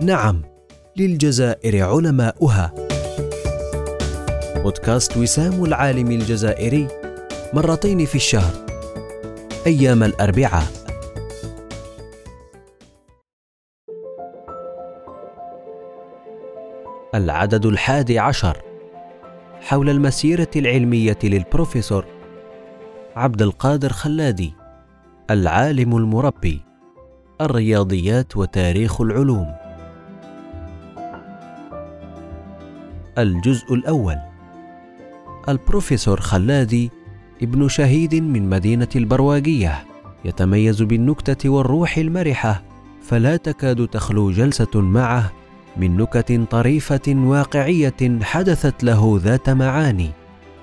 نعم للجزائر علماؤها. بودكاست وسام العالم الجزائري مرتين في الشهر أيام الأربعاء. العدد الحادي عشر حول المسيرة العلمية للبروفيسور عبد القادر خلادي العالم المربي الرياضيات وتاريخ العلوم. الجزء الأول. البروفيسور خلادي ابن شهيد من مدينة البرواقية يتميز بالنكتة والروح المرحة فلا تكاد تخلو جلسة معه من نكت طريفة واقعية حدثت له ذات معاني.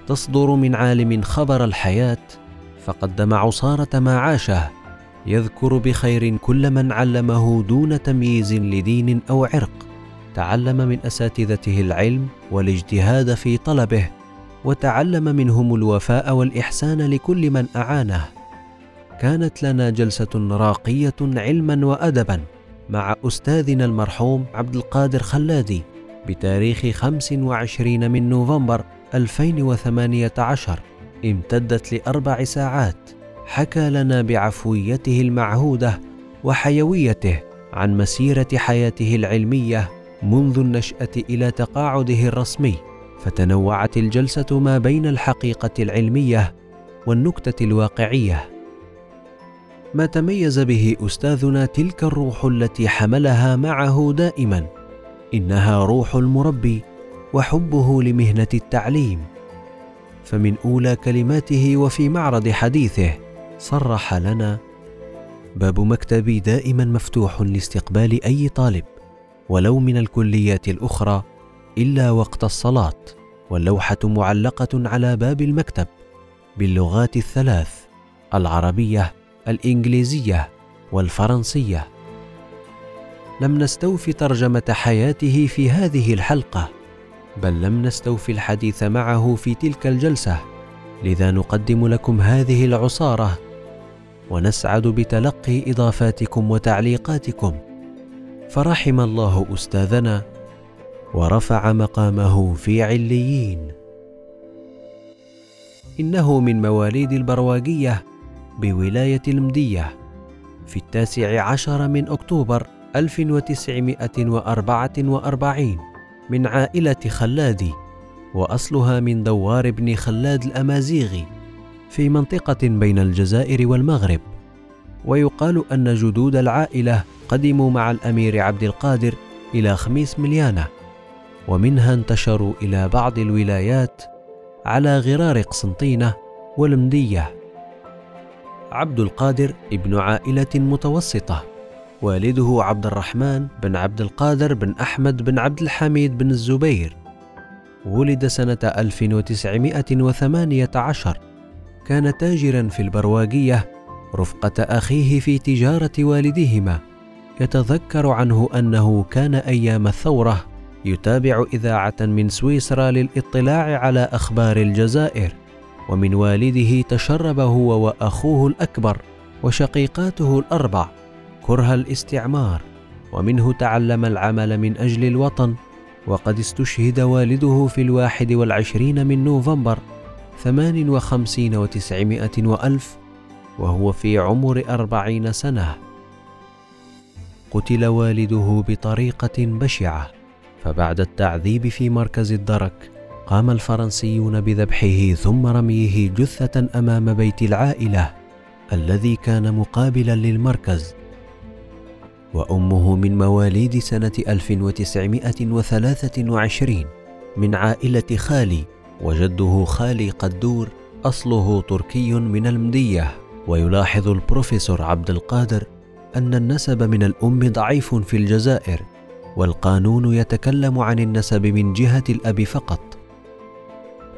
تصدر من عالم خبر الحياة فقدم عصارة ما عاشه يذكر بخير كل من علمه دون تمييز لدين أو عرق. تعلم من أساتذته العلم والاجتهاد في طلبه وتعلم منهم الوفاء والإحسان لكل من أعانه. كانت لنا جلسة راقية علما وأدبا مع أستاذنا المرحوم عبد القادر خلادي بتاريخ 25 من نوفمبر 2018 امتدت لأربع ساعات. حكى لنا بعفويته المعهودة وحيويته عن مسيرة حياته العلمية منذ النشأة إلى تقاعده الرسمي فتنوعت الجلسة ما بين الحقيقة العلمية والنكتة الواقعية. ما تميز به أستاذنا تلك الروح التي حملها معه دائما إنها روح المربي وحبه لمهنة التعليم. فمن أولى كلماته وفي معرض حديثه صرح لنا باب مكتبي دائما مفتوح لاستقبال أي طالب. ولو من الكليات الأخرى إلا وقت الصلاة واللوحة معلقة على باب المكتب باللغات الثلاث العربية الإنجليزية والفرنسية. لم نستوفي ترجمة حياته في هذه الحلقة بل لم نستوفي الحديث معه في تلك الجلسة لذا نقدم لكم هذه العصارة ونسعد بتلقي إضافاتكم وتعليقاتكم. فرحم الله أستاذنا ورفع مقامه في عليين. إنه من مواليد البرواقية بولاية المدية في التاسع عشر من أكتوبر 1944 من عائلة خلادي وأصلها من دوار بن خلاد الأمازيغي في منطقة بين الجزائر والمغرب. ويقال أن جدود العائلة قدموا مع الأمير عبد القادر إلى خميس مليانة ومنها انتشروا إلى بعض الولايات على غرار قسنطينة والمدية. عبد القادر ابن عائلة متوسطة والده عبد الرحمن بن عبد القادر بن أحمد بن عبد الحميد بن الزبير. ولد سنة 1918 كان تاجرا في البرواقية رفقة أخيه في تجارة والديهما. يتذكر عنه أنه كان أيام الثورة يتابع إذاعة من سويسرا للاطلاع على أخبار الجزائر ومن والده تشرب هو وأخوه الأكبر وشقيقاته الأربع كره الاستعمار ومنه تعلم العمل من أجل الوطن وقد استشهد والده في الواحد والعشرين من نوفمبر ثمان وخمسين وتسعمائة وألف وهو في عمر أربعين سنة. قتل والده بطريقة بشعة. فبعد التعذيب في مركز الدرك قام الفرنسيون بذبحه ثم رميه جثة أمام بيت العائلة الذي كان مقابلا للمركز. وأمه من مواليد سنة 1923 من عائلة خالي وجده خالي قدور أصله تركي من المدية. ويلاحظ البروفيسور عبد القادر أن النسب من الأم ضعيف في الجزائر والقانون يتكلم عن النسب من جهة الأب فقط.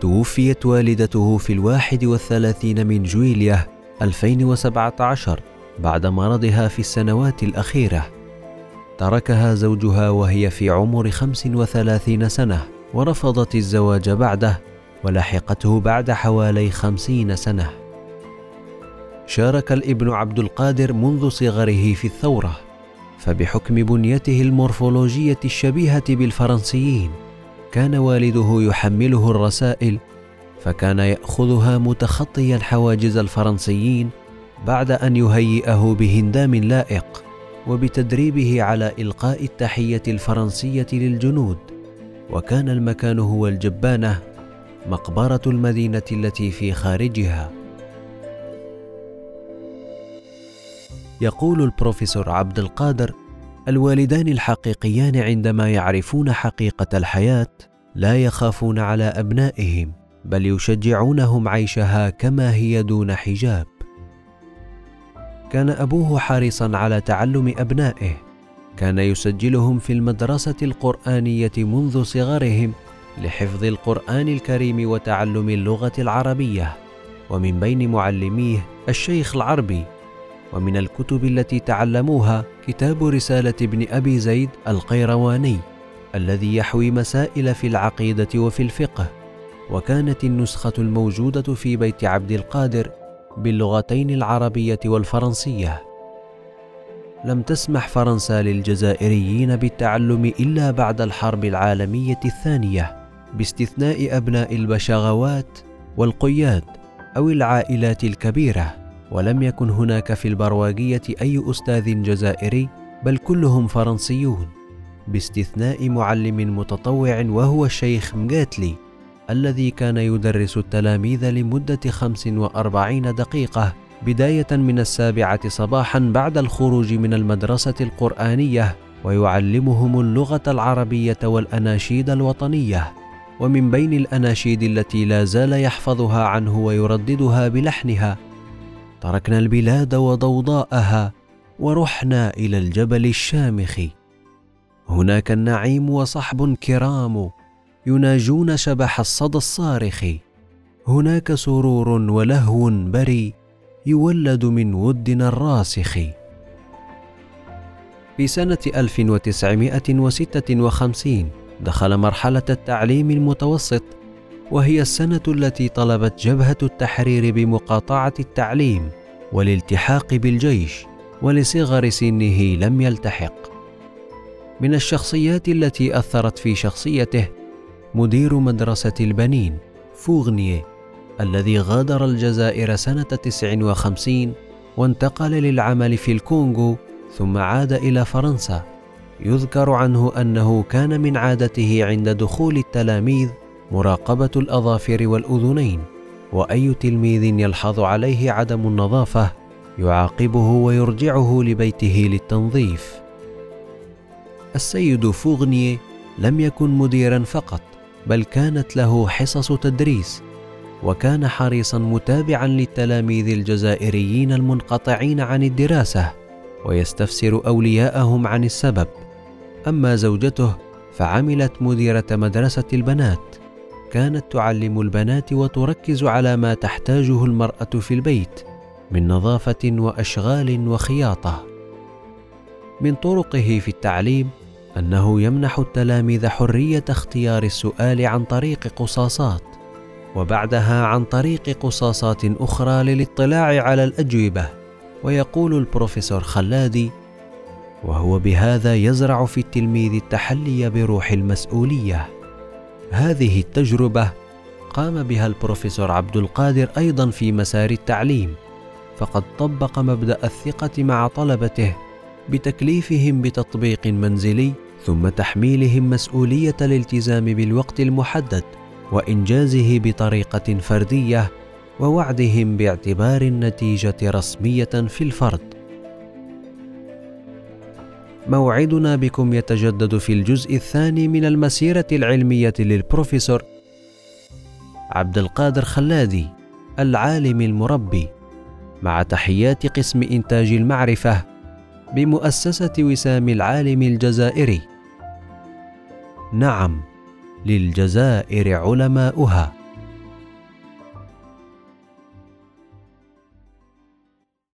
توفيت والدته في الواحد والثلاثين من جويلية 2017 بعد مرضها في السنوات الأخيرة. تركها زوجها وهي في عمر 35 سنة ورفضت الزواج بعده ولحقته بعد حوالي خمسين سنة. شارك الإبن عبد القادر منذ صغره في الثورة فبحكم بنيته المورفولوجية الشبيهة بالفرنسيين كان والده يحمله الرسائل فكان يأخذها متخطيا حواجز الفرنسيين بعد أن يهيئه بهندام لائق وبتدريبه على إلقاء التحية الفرنسية للجنود. وكان المكان هو الجبانة مقبرة المدينة التي في خارجها. يقول البروفيسور عبد القادر الوالدان الحقيقيان عندما يعرفون حقيقة الحياة لا يخافون على أبنائهم بل يشجعونهم عيشها كما هي دون حجاب. كان أبوه حريصا على تعلم أبنائه. كان يسجلهم في المدرسة القرآنية منذ صغرهم لحفظ القرآن الكريم وتعلم اللغة العربية ومن بين معلميه الشيخ العربي ومن الكتب التي تعلموها كتاب رسالة ابن أبي زيد القيرواني الذي يحوي مسائل في العقيدة وفي الفقه وكانت النسخة الموجودة في بيت عبد القادر باللغتين العربية والفرنسية. لم تسمح فرنسا للجزائريين بالتعلم إلا بعد الحرب العالمية الثانية باستثناء أبناء البشغوات والقياد أو العائلات الكبيرة. ولم يكن هناك في البرواقية أي أستاذ جزائري بل كلهم فرنسيون. باستثناء معلم متطوع وهو الشيخ مقاتلي الذي كان يدرس التلاميذ لمدة 45 دقيقة بداية من السابعة صباحا بعد الخروج من المدرسة القرآنية ويعلمهم اللغة العربية والأناشيد الوطنية. ومن بين الأناشيد التي لا زال يحفظها عنه ويرددها بلحنها تركنا البلاد وضوضاءها ورحنا إلى الجبل الشامخ. هناك النعيم وصحب كرام يناجون شبح الصدى الصارخ. هناك سرور ولهو بري يولد من ودنا الراسخ. في سنة 1956 دخل مرحلة التعليم المتوسط وهي السنة التي طلبت جبهة التحرير بمقاطعة التعليم والالتحاق بالجيش ولصغر سنه لم يلتحق. من الشخصيات التي أثرت في شخصيته مدير مدرسة البنين فوغنيه الذي غادر الجزائر سنة 59 وانتقل للعمل في الكونغو ثم عاد إلى فرنسا. يذكر عنه أنه كان من عادته عند دخول التلاميذ مراقبة الأظافر والأذنين وأي تلميذ يلحظ عليه عدم النظافة يعاقبه ويرجعه لبيته للتنظيف. السيد فوغنية لم يكن مديرا فقط بل كانت له حصص تدريس وكان حريصا متابعا للتلاميذ الجزائريين المنقطعين عن الدراسة ويستفسر أولياءهم عن السبب. أما زوجته فعملت مديرة مدرسة البنات. كانت تعلم البنات وتركز على ما تحتاجه المرأة في البيت من نظافة وأشغال وخياطة. من طرقه في التعليم أنه يمنح التلاميذ حرية اختيار السؤال عن طريق قصاصات وبعدها عن طريق قصاصات أخرى للاطلاع على الأجوبة ويقول البروفيسور خلادي وهو بهذا يزرع في التلميذ التحلي بروح المسؤولية. هذه التجربة قام بها البروفيسور عبد القادر أيضا في مسار التعليم فقد طبق مبدأ الثقة مع طلبته بتكليفهم بتطبيق منزلي ثم تحميلهم مسؤولية الالتزام بالوقت المحدد وإنجازه بطريقة فردية ووعدهم باعتبار النتيجة رسمية في الفرد. موعدنا بكم يتجدد في الجزء الثاني من المسيرة العلمية للبروفيسور عبد القادر خلادي العالم المربي. مع تحيات قسم إنتاج المعرفة بمؤسسة وسام العالم الجزائري. نعم للجزائر علماؤها.